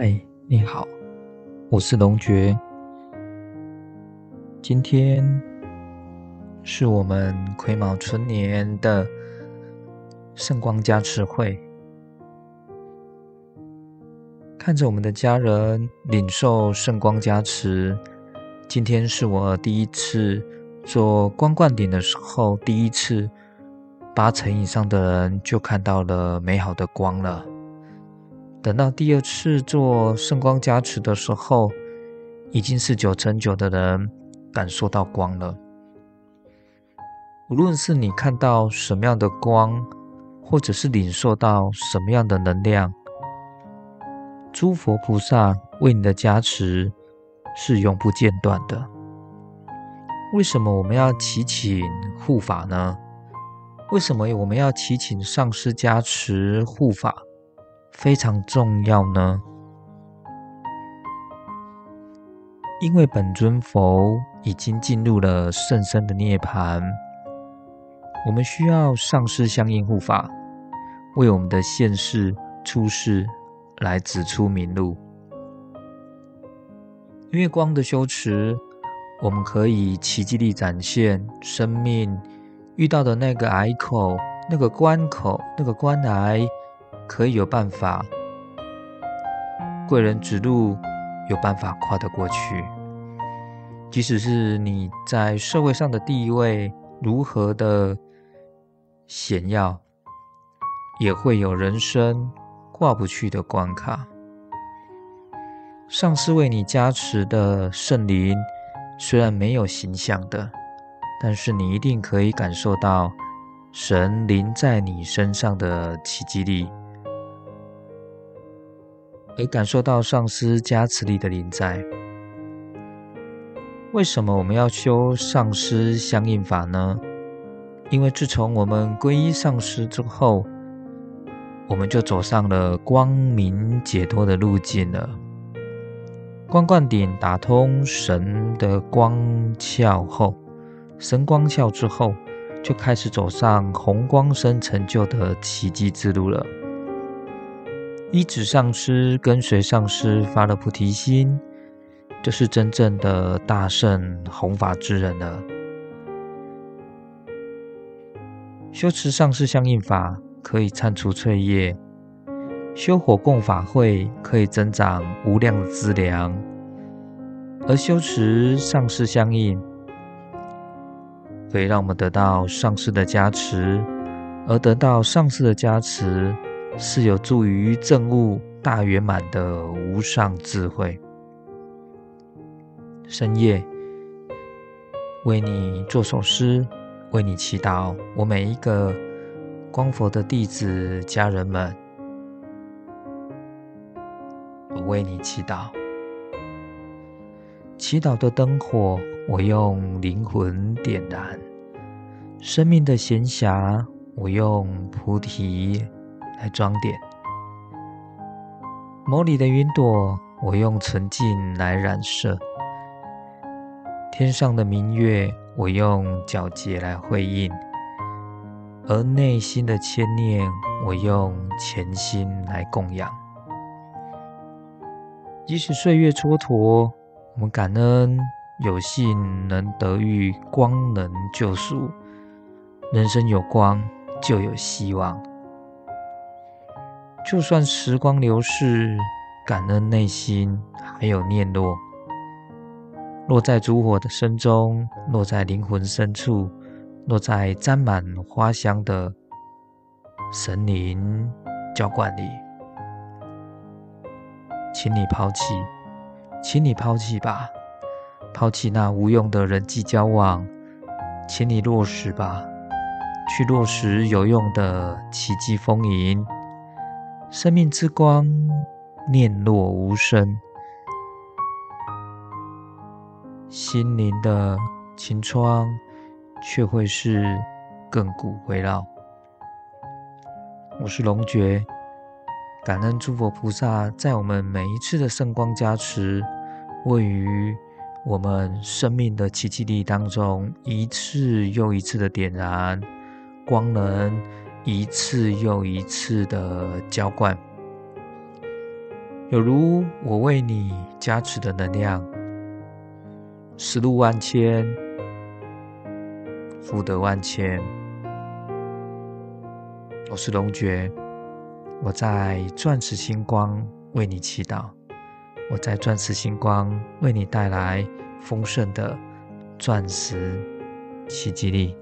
嗨，你好，我是龙觉。今天是我们癸卯春年的圣光加持会，看着我们的家人领受圣光加持。今天是我第一次做光灌顶的时候，第一次八成以上的人就看到了美好的光了。等到第二次做圣光加持的时候，已经是九成九的人感受到光了。无论是你看到什么样的光，或者是领受到什么样的能量，诸佛菩萨为你的加持是永不间断的。为什么我们要祈请护法呢？为什么我们要祈请上师加持护法？非常重要呢，因为本尊佛已经进入了圣身的涅槃，我们需要上师相应护法，为我们的现世出世来指出明路。因为光的修持，我们可以奇迹力展现生命遇到的那个隘口、那个关口、那个关隘。可以有办法，贵人指路，有办法跨得过去。即使是你在社会上的地位如何的显耀，也会有人生过不去的关卡。上师为你加持的圣灵，虽然没有形象的，但是你一定可以感受到神临在你身上的奇迹力。而感受到上师加持力的临在。为什么我们要修上师相应法呢？因为自从我们皈依上师之后，我们就走上了光明解脱的路径了。光灌顶打通神的光窍后，神光窍之后，就开始走上红光生成就的奇迹之路了。依止上师，跟随上师，发了菩提心，就是真正的大圣弘法之人了。修持上师相应法，可以铲除罪业；修火供法会，可以增长无量的资粮；而修持上师相应，可以让我们得到上师的加持，而得到上师的加持。是有助于证悟大圆满的无上智慧。深夜为你做首诗，为你祈祷。我每一个光佛的弟子、家人们，我为你祈祷。祈祷的灯火，我用灵魂点燃；生命的闲暇，我用菩提。来装点，眸里的云朵，我用纯净来染色；天上的明月，我用皎洁来辉映；而内心的牵念，我用虔心来供养。即使岁月蹉跎，我们感恩有幸能得遇光能救赎。人生有光，就有希望。就算时光流逝，感恩内心还有念落，落在烛火的身中，落在灵魂深处，落在沾满花香的神灵浇灌里。请你抛弃，请你抛弃吧，抛弃那无用的人际交往，请你落实吧，去落实有用的奇迹丰盈。生命之光，念落无声，心灵的晴窗却会是亘古围绕。我是龙觉，感恩诸佛菩萨在我们每一次的圣光加持，位于我们生命的奇迹力当中，一次又一次的点燃光能。一次又一次的浇灌，有如我为你加持的能量，思路万千，福德万千。我是龙觉，我在钻石星光为你祈祷，我在钻石星光为你带来丰盛的钻石奇迹力。